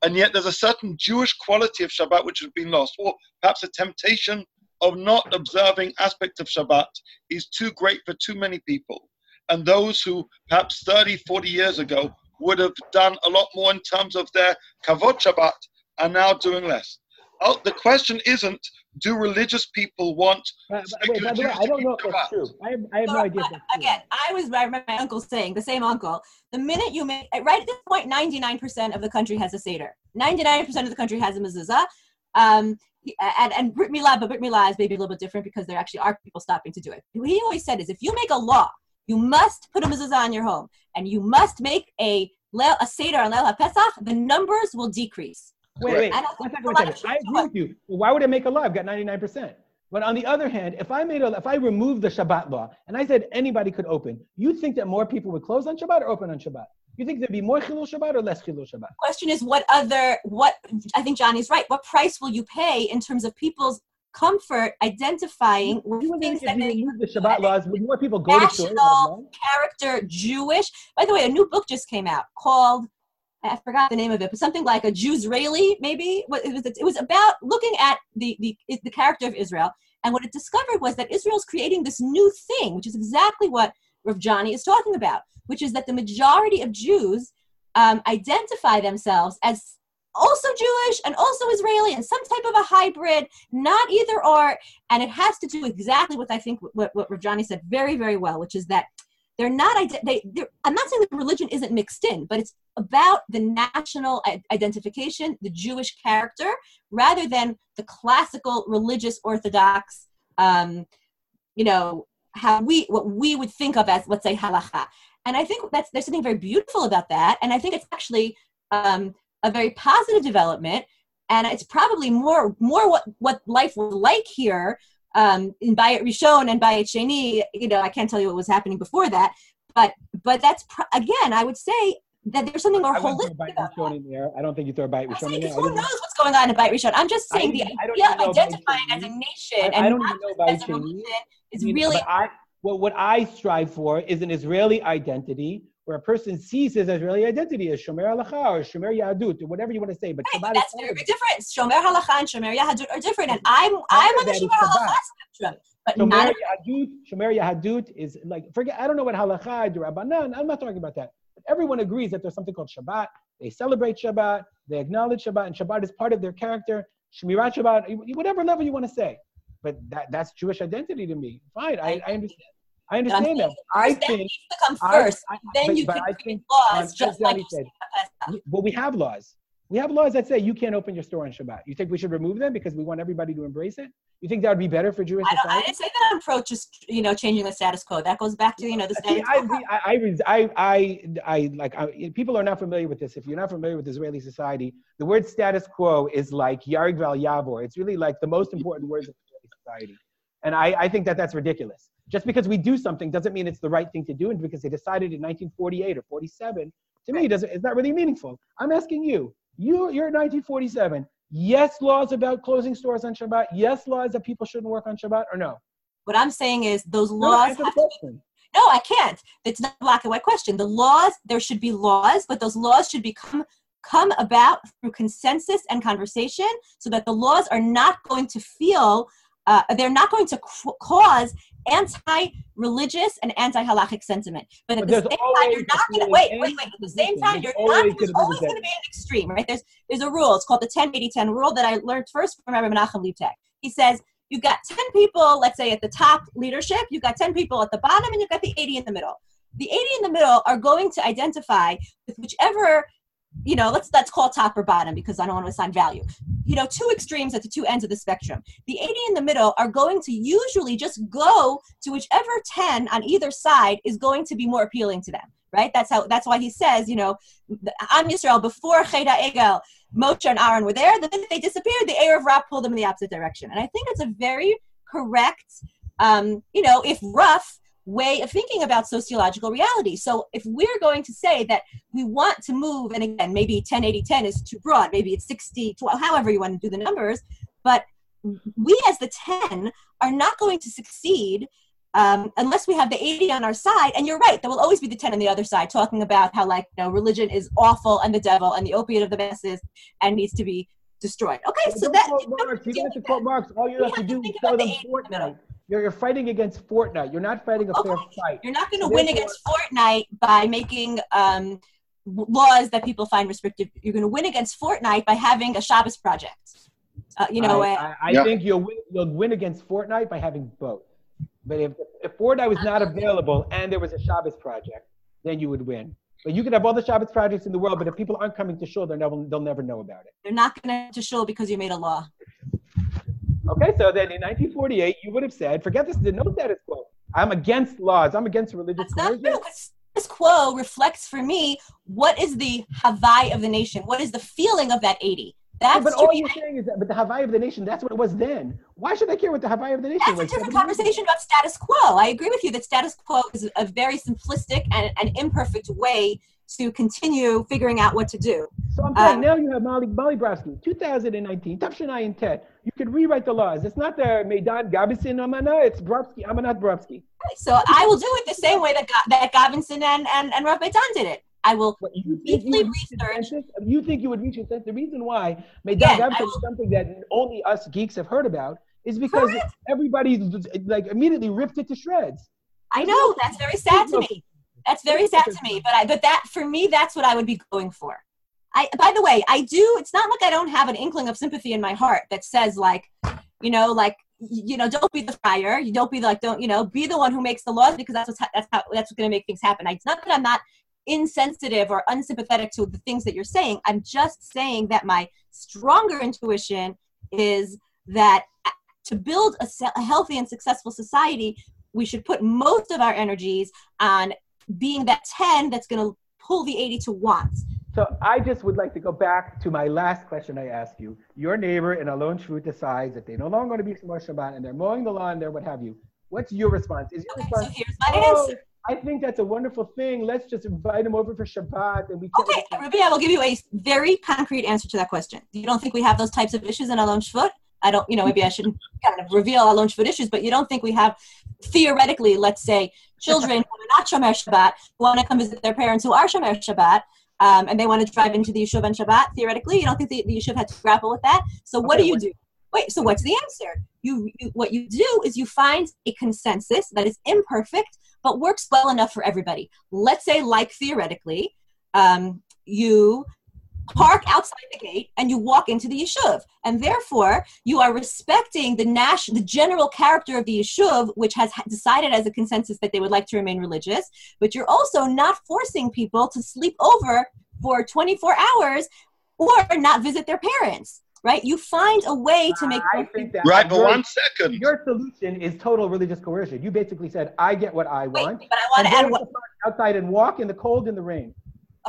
And yet there's a certain Jewish quality of Shabbat which has been lost, or perhaps a temptation of not observing aspects of Shabbat is too great for too many people. And those who perhaps 30, 40 years ago would have done a lot more in terms of their kavod Shabbat are now doing less. Oh, the question isn't do religious people want Uh, but- wait, by the way, I don't know if that's true. I have, I have no idea. If that's true. Again, I was I remember my uncle saying the same uncle. The minute you make right at this point, ninety nine percent of the country has a seder. Ninety nine percent of the country has a mezuzah. Um, and and Brit Milah, but Brit Milah is maybe a little bit different because there actually are people stopping to do it. What he always said is, if you make a law, you must put a mezuzah in your home, and you must make a leil- a seder on Leil HaPesach. The numbers will decrease. Wait, wait. I don't One think second, a one lot of second. I agree with you. Well, why would I make a law? I've got 99%. But on the other hand, if I made a, if I removed the Shabbat law and I said anybody could open, you think that more people would close on Shabbat or open on Shabbat? You think there'd be more Chilul Shabbat or less Chilul Shabbat? question is what other what i think johnny's right what price will you pay in terms of people's comfort identifying with You things that make the Shabbat laws, would more people go to and have National character jewish. By the way a new book just came out called i forgot the name of it but something like a jewsraeli maybe? It was it was about looking at the the, the character of israel and what it discovered was that israel's creating this new thing which is exactly what Rav Johnny is talking about which is that the majority of jews um, identify themselves as also Jewish and also Israeli and some type of a hybrid, not either or. And it has to do exactly with I think what, what Johnny said very, very well, which is that they're not, they, they're, I'm not saying that religion isn't mixed in, but it's about the national identification, the Jewish character, rather than the classical religious Orthodox, um, you know, how we, what we would think of as, let's say, halacha. And I think that's, there's something very beautiful about that. And I think it's actually, um, a very positive development and it's probably more more what what life was like here um, in Bayit Rishon and Bayit Sheni. You know, I can't tell you what was happening before that, but but that's pro- again, I would say that there's something more I holistic about that. Rishon in there. I don't think you throw Bite I'm Rishon in there. I who knows what's going on in Bayit Rishon? I'm just saying the I don't idea of identifying as a nation I- I and don't not even know Bayit as a religion is I mean, really I, What, what I strive for is an Israeli identity where a person sees his Israeli identity as Shomer Halacha or Shomer Yahadut or whatever you want to say. But Right, that's very big difference. Shomer halacha and shomer yahadut are different, and I'm I'm on the shomer halacha spectrum, but Shomer not Yahadut, Shomer Yahadut is like forget. I don't know what halacha, Rabbanan. I'm not talking about that. But everyone agrees that there's something called Shabbat. They celebrate Shabbat. They acknowledge Shabbat, and Shabbat is part of their character. Shmirat Shabbat, whatever level you want to say. But that, that's Jewish identity to me. Fine, I, I understand. I understand that. I think. needs to come first. I- then but- you but can I create laws, um, just like said, said. about Pesach. Well, we have laws. We have laws that say you can't open your store on Shabbat. You think we should remove them because we want everybody to embrace it? You think that would be better for Jewish I don't. I didn't say that I'm pro just you know changing the status quo. That goes back to you know the status I, quo. I, I, I, I, I, like, I, people are not familiar with this. If you're not familiar with Israeli society, the word status quo is like Yehareg V'al Ya'avor. It's really like the most important words of Israeli society. And I, I think that that's ridiculous. Just because we do something doesn't mean it's the right thing to do. And because they decided in 1948 or 47, to me, doesn't, it's not really meaningful. I'm asking you, you, you're 1947. Yes, laws about closing stores on Shabbat. Yes, laws that people shouldn't work on Shabbat or no? What I'm saying is those laws answer the have to be. No, I can't. It's not a black and white question. The laws, there should be laws, but those laws should become come about through consensus and conversation so that the laws are not going to feel uh, they're not going to cause anti-religious and anti-halachic sentiment. But at But the same time, you're not going to wait, wait, wait. At the same time, you're always not. There's always going to be an extreme, right? There's there's a rule. It's called the 10-80-10 rule that I learned first from Rabbi Menachem Leibtag. He says you've got 10 people, let's say at the top leadership, you've got 10 people at the bottom, and you've got the 80 in the middle. The 80 in the middle are going to identify with whichever, you know, let's let's call top or bottom because I don't want to assign value. You know, two extremes at the two ends of the spectrum. The 80 in the middle are going to usually just go to whichever 10 on either side is going to be more appealing to them. Right? That's how. That's why he says, you know, I'm Yisrael before Chet HaEgel, Moshe and Aaron were there. The minute they disappeared, the erev rav pulled them in the opposite direction. And I think it's a very correct, um, you know, if rough way of thinking about sociological reality. So if we're going to say that we want to move, and again, maybe 10, 80, 10 is too broad, maybe it's 60, 12, however you want to do the numbers, but we as the 10 are not going to succeed um, unless we have the 80 on our side. And you're right, there will always be the 10 on the other side talking about how, like, you know, religion is awful and the devil and the opiate of the masses and needs to be destroyed. Okay, so that. Marx. You don't have to quote Marx. All you have to have to do is show them the eight in the middle. Fortnite. You're, you're fighting against Fortnite. You're not fighting a fair fight. You're not going to win against Fortnite by making um, laws that people find restrictive. You're going to win against Fortnite by having a Shabbos project. Uh, you know, I, I, I Yeah. think you'll win, you'll win against Fortnite by having both. But if, if Fortnite was not available and there was a Shabbos project, then you would win. But you could have all the Shabbos projects in the world, but if people aren't coming to shul, they'll never, they'll never know about it. they're not going to show because you made a law. Okay, so then in 1948, you would have said, forget this, the no status quo. I'm against laws. I'm against religious That's not coercion. true. 'cause Status quo reflects for me what is the Hawaii of the nation? What is the feeling of that 80? That's but all you're saying is that, but the Hawaii of the nation, that's what it was then. Why should I care what the Hawaii of the nation That's a was? different 70 years conversation about status quo. I agree with you that status quo is a very simplistic and an imperfect way to continue figuring out what to do. So I'm saying Um, now you have Molly, Molly Brofsky, 2019, Tafshanai and Ted. You could rewrite the laws. It's not the Medan Gavison Amana, it's Brofsky, Amanat Brofsky. So I will do it the same way that that Gavison and and and Rav Beitan did it. I will What, you think you deeply would reach research. You think you would reach consensus? The reason why Medan Again, I is something that only us geeks have heard about is because Correct. everybody like immediately ripped it to shreds. I know that's very sad to me. That's very sad to me. But I but that for me that's what I would be going for. I by the way, I do it's not like I don't have an inkling of sympathy in my heart that says like, you know, like you know, don't be the friar. You don't be like don't, you know, be the one who makes the laws because that's what's ha- that's how that's what's going to make things happen. It's not that I'm not insensitive or unsympathetic to the things that you're saying. I'm just saying that my stronger intuition is that uh, to build a, a healthy and successful society, we should put most of our energies on being that 10 that's going to pull the 80 to want. So I just would like to go back to my last question I asked you. Your neighbor in Alon Shvut decides that they no longer want to be Shomer Shabbat and they're mowing the lawn there, what have you. What's your response? Is your Okay, so here's my "Oh, answer. I think that's a wonderful thing. Let's just invite them over for Shabbat and we can Okay, Ruby, I will give you a very concrete answer to that question. You don't think we have those types of issues in Alon Shvut? I don't, you know, maybe I shouldn't kind of reveal Alon Shvut issues, but you don't think we have theoretically, let's say, children who are not Shomer Shabbat who want to come visit their parents who are Shomer Shabbat, um, and they want to drive into the Yishuv on Shabbat, theoretically, you don't think the, the Yishuv had to grapple with that? So what Okay, do you do? Wait, so what's the answer? You, you what you do is you find a consensus that is imperfect but works well enough for everybody. Let's say, like theoretically, um, you park outside the gate and you walk into the yishuv, and therefore you are respecting the nash, the general character of the yishuv, which has decided as a consensus that they would like to remain religious. But you're also not forcing people to sleep over for 24 hours or not visit their parents. Right? You find a way to make. I think that Right, but your- one second. Your solution is total religious coercion. You basically said, "I get what I Wait, want." but I want and to add then one. outside and walk in the cold and the rain.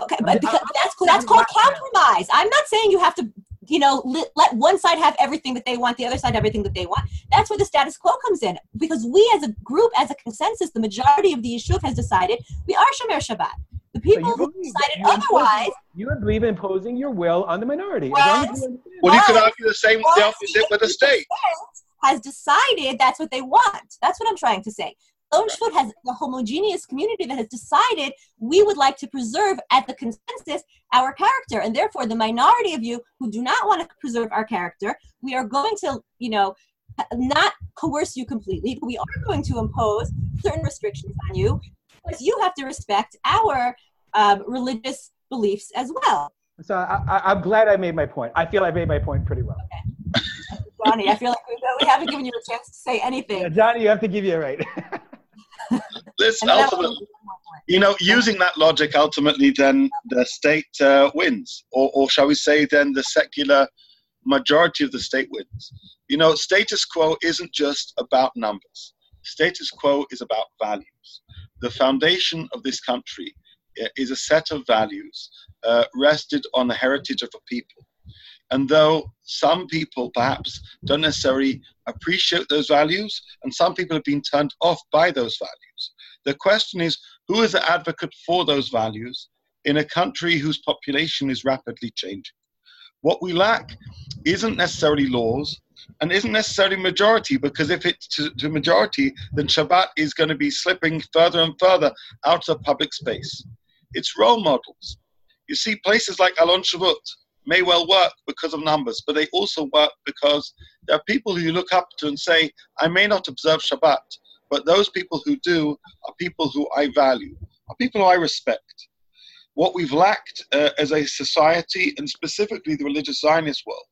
Okay, but because I'm- that's that's called compromise. I'm not saying you have to, you know, let, let one side have everything that they want, the other side everything that they want. That's where the status quo comes in. Because we, as a group, as a consensus, the majority of the yishuv has decided we are shomer Shabbat. The people you who believe decided that you impose- otherwise, You believe in imposing your will on the minority. As Well, you understand Well, you could argue the same, the once opposite with the state. has decided that's what they want. That's what I'm trying to say. Alon Shvut has a homogeneous community that has decided we would like to preserve at the consensus our character. And therefore, the minority of you who do not want to preserve our character, we are going to, you know, not coerce you completely, but we are going to impose certain restrictions on you because you have to respect our um, religious beliefs as well. So I, I, I'm glad I made my point. I feel I made my point pretty well. Johnny, I feel like we, we haven't given you a chance to say anything. Yeah, Johnny, you have to give you a right. Listen, And then I ultimately, you know, using that logic, ultimately, then the state uh, wins, or, or shall we say, then the secular majority of the state wins. You know, status quo isn't just about numbers. Status quo is about values. The foundation of this country uh, is a set of values uh, rested on the heritage of a people. And though some people perhaps don't necessarily appreciate those values, and some people have been turned off by those values, the question is who is the advocate for those values in a country whose population is rapidly changing? What we lack isn't necessarily laws and isn't necessarily majority, because if it's to, to majority, then Shabbat is going to be slipping further and further out of public space. It's role models. You see, places like Alon Shvut may well work because of numbers, but they also work because there are people who you look up to and say, I may not observe Shabbat, but those people who do are people who I value, are people who I respect. What we've lacked uh, as a society, and specifically the religious Zionist world,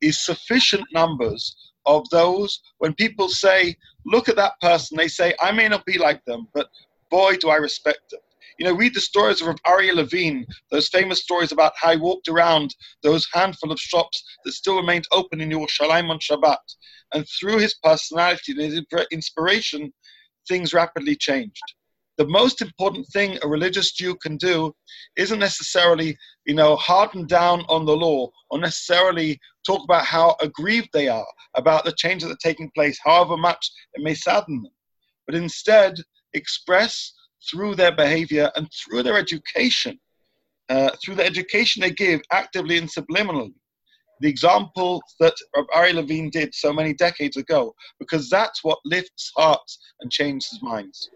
is sufficient numbers of those when people say, look at that person, they say, I may not be like them, but boy, do I respect them. You know, read the stories of Aryeh Levine, those famous stories about how he walked around those handful of shops that still remained open in Yerushalayim on Shabbat. And through his personality and his inspiration, things rapidly changed. The most important thing a religious Jew can do isn't necessarily, you know, harden down on the law or necessarily talk about how aggrieved they are about the changes that are taking place, however much it may sadden them, but instead express through their behavior and through their education, uh, through the education they give actively and subliminally, the example that Aryeh Levine did so many decades ago, because that's what lifts hearts and changes minds.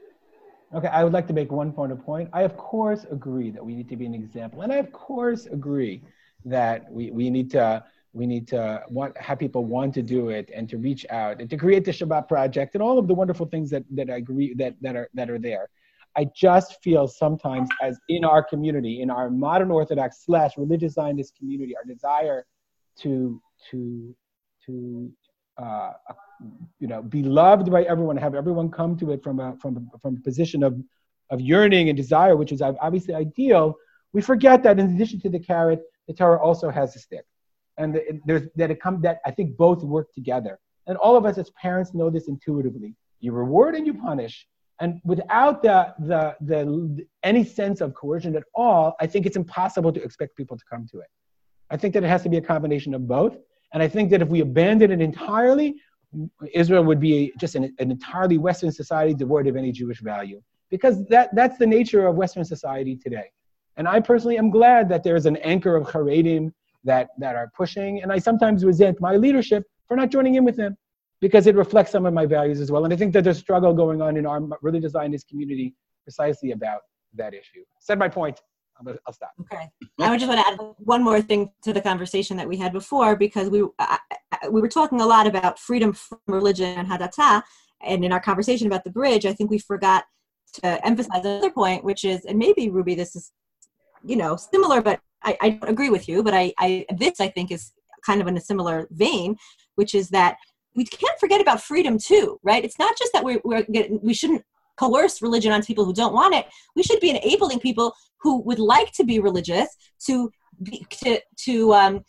Okay, I would like to make one of point. I, of course, agree that we need to be an example. And I, of course, agree that we, we need to we need to want have people want to do it and to reach out and to create the Shabbat project and all of the wonderful things that, that I agree that, that are that are there. I just feel sometimes as in our community, in our modern Orthodox slash religious Zionist community, our desire to to to uh, you know be loved by everyone, have everyone come to it from a from a, from a position of of yearning and desire, which is obviously ideal. We forget that in addition to the carrot, the Torah also has a stick, and the, there's that it comes that I think both work together. And all of us as parents know this intuitively. You reward and you punish, and without the, the the any sense of coercion at all, I think it's impossible to expect people to come to it. I think that it has to be a combination of both. And I think that if we abandon it entirely, Israel would be just an, an entirely Western society devoid of any Jewish value. Because that, that's the nature of Western society today. And I personally am glad that there's an anchor of Haredim that, that are pushing. And I sometimes resent my leadership for not joining in with them because it reflects some of my values as well. And I think that there's struggle going on in our religious Zionist community precisely about that issue. Said my point. I'll, stop. Okay. I would just want to add one more thing to the conversation that we had before because we I, we were talking a lot about freedom from religion and hadata, and in our conversation about the bridge, I think we forgot to emphasize another point, which is, and maybe Ruby, this is, you know, similar, but I, I don't agree with you, but I, I this I think is kind of in a similar vein, which is that we can't forget about freedom too, right? It's not just that we're, we're we shouldn't coerce religion on people who don't want it. We should be enabling people who would like to be religious to be, to to um,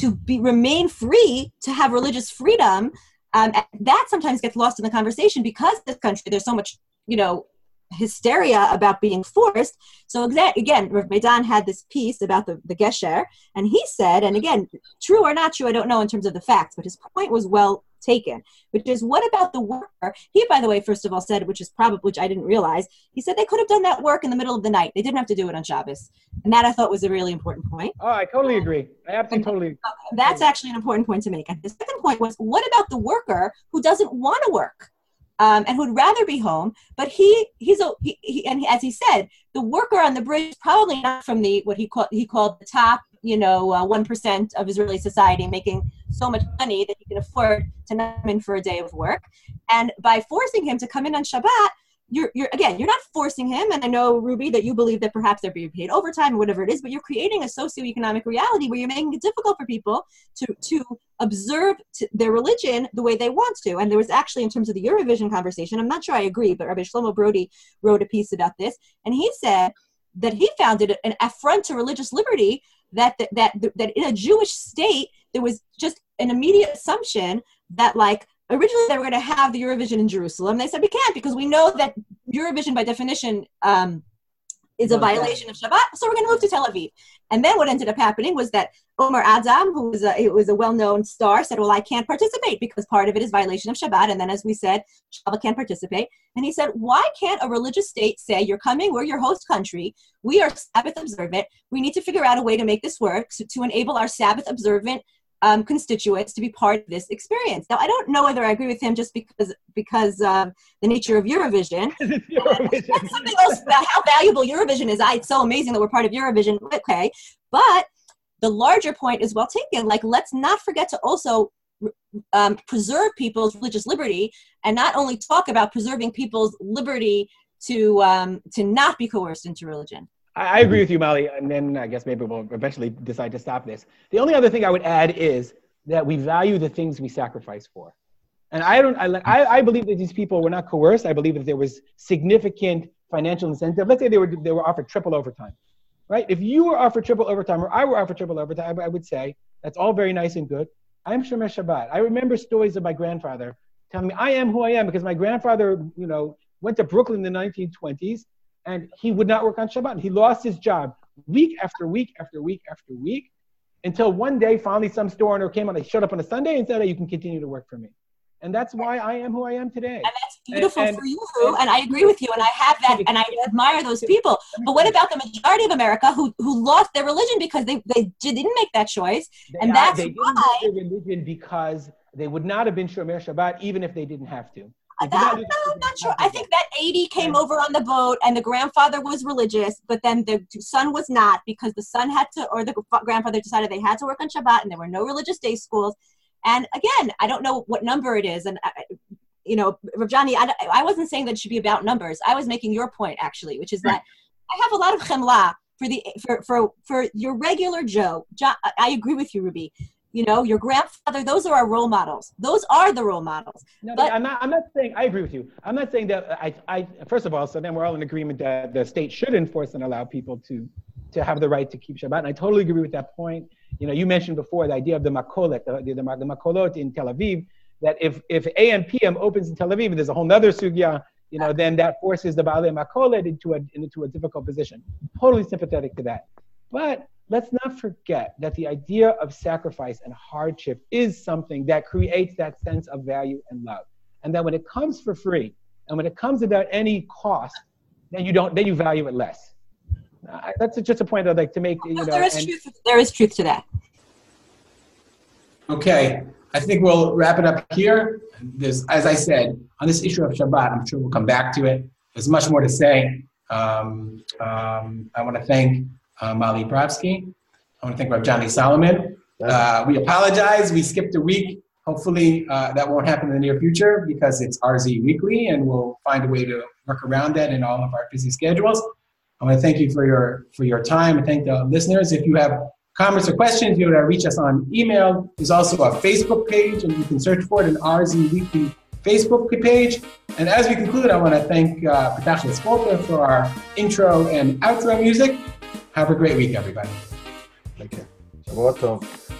to be remain free to have religious freedom. Um, that sometimes gets lost in the conversation because this country there's so much you know hysteria about being forced. So again, Rav Medan had this piece about the, the Gesher, and he said, and again, true or not true, I don't know in terms of the facts, but his point was well taken, which is what about the worker? He, by the way, first of all said, which is probably, which I didn't realize, he said they could have done that work in the middle of the night. They didn't have to do it on Shabbos. And that I thought was a really important point. Oh, I totally agree. I absolutely totally. That's actually an important point to make. And the second point was, what about the worker who doesn't want to work um, and who'd rather be home? But he, he's a, he, he, and as he said, the worker on the bridge probably not from the what he called he called the top, you know, uh, one of Israeli society, making so much money that he can afford to not come in for a day of work. And by forcing him to come in on Shabbat, you're, you're again, you're not forcing him. And I know Ruby that you believe that perhaps they're being paid overtime or whatever it is, but you're creating a socioeconomic reality where you're making it difficult for people to to observe t- their religion the way they want to. And there was actually, in terms of the Eurovision conversation, I'm not sure I agree, but Rabbi Shlomo Brody wrote a piece about this, and he said that he found it an affront to religious liberty that that that, that in a Jewish state there was just an immediate assumption that like originally they were going to have the Eurovision in Jerusalem. They said we can't because we know that Eurovision by definition um, is a violation of Shabbat, so we're going to move to Tel Aviv. And then what ended up happening was that Omar Adam, who was a, who was a well-known star, said, "Well, I can't participate because part of it is violation of Shabbat." And then, as we said, Shabbat can't participate. And he said, "Why can't a religious state say you're coming? We're your host country. We are Sabbath observant. We need to figure out a way to make this work to, to enable our Sabbath observant um, constituents to be part of this experience." Now, I don't know whether I agree with him just because because um, the nature of Eurovision. That's something else about how valuable Eurovision is. I, it's so amazing that we're part of Eurovision. Okay, but the larger point is well taken. Like, let's not forget to also um, preserve people's religious liberty, and not only talk about preserving people's liberty to um, to not be coerced into religion. I, I agree with you, Molly, and then I guess maybe we'll eventually decide to stop this. The only other thing I would add is that we value the things we sacrifice for. And I don't, I, I I believe that these people were not coerced. I believe that there was significant financial incentive. Let's say they were, they were offered triple overtime, right? If you were offered triple overtime or I were offered triple overtime, I, would say that's all very nice and good. I'm Shomer Shabbat. I remember stories of my grandfather telling me I am who I am because my grandfather, you know, went to Brooklyn in the 1920s and he would not work on Shabbat. He lost his job week after week after week after week until one day finally some store owner came on, they showed up on a Sunday and said, you can continue to work for me. And that's why I am who I am today. And that's beautiful And- for you, and I agree with you, and I have that, and I admire those people. But what about the majority of America who who lost their religion because they they didn't make that choice? And are- that's they didn't why- lose their religion because they would not have been Shomer Shabbat even if they didn't have to. They No, not no, I'm not sure. I think that 80 came over on the boat, and the grandfather was religious, but then the son was not because the son had to, or the grandfather decided they had to work on Shabbat, and there were no religious day schools. And again, I don't know what number it is, and I, you know, Johnny, I, I wasn't saying that it should be about numbers. I was making your point actually, which is that I have a lot of chemla for the for for for your regular Joe. Jo- I agree with you, Ruby. You know, your grandfather; those are our role models. Those are the role models. No, But- I'm not. I'm not saying. I agree with you. I'm not saying that. I. I. First of all, so then we're all in agreement that the state should enforce and allow people to, to have the right to keep Shabbat. And I totally agree with that point. You know, you mentioned before the idea of the makolet, the, the, the makolot in Tel Aviv. That if if AM PM opens in Tel Aviv, there's a whole other sugya. You know, then that forces the Baalei Makolet into a into a difficult position. Totally sympathetic to that. But let's not forget that the idea of sacrifice and hardship is something that creates that sense of value and love. And that when it comes for free and when it comes without any cost, then you don't then you value it less. Uh, that's just a point I'd like to make. You know, there is and- truth. There is truth to that. Okay. I think we'll wrap it up here. There's, as I said, on this issue of Shabbat, I'm sure we'll come back to it. There's much more to say. Um, um, I want to thank uh, Mali Brofsky. I want to thank Rav Johnny Solomon. Uh, we apologize. We skipped a week. Hopefully, uh, that won't happen in the near future because it's RZ weekly, and we'll find a way to work around that in all of our busy schedules. I want to thank you for your for your time and thank the listeners. If you have comments or questions, you know, reach us on email. There's also a Facebook page, and you can search for it in RZ Weekly Facebook page. And as we conclude, I want to thank uh, Spolta for our intro and outro music. Have a great week, everybody. Thank you. Shabbat.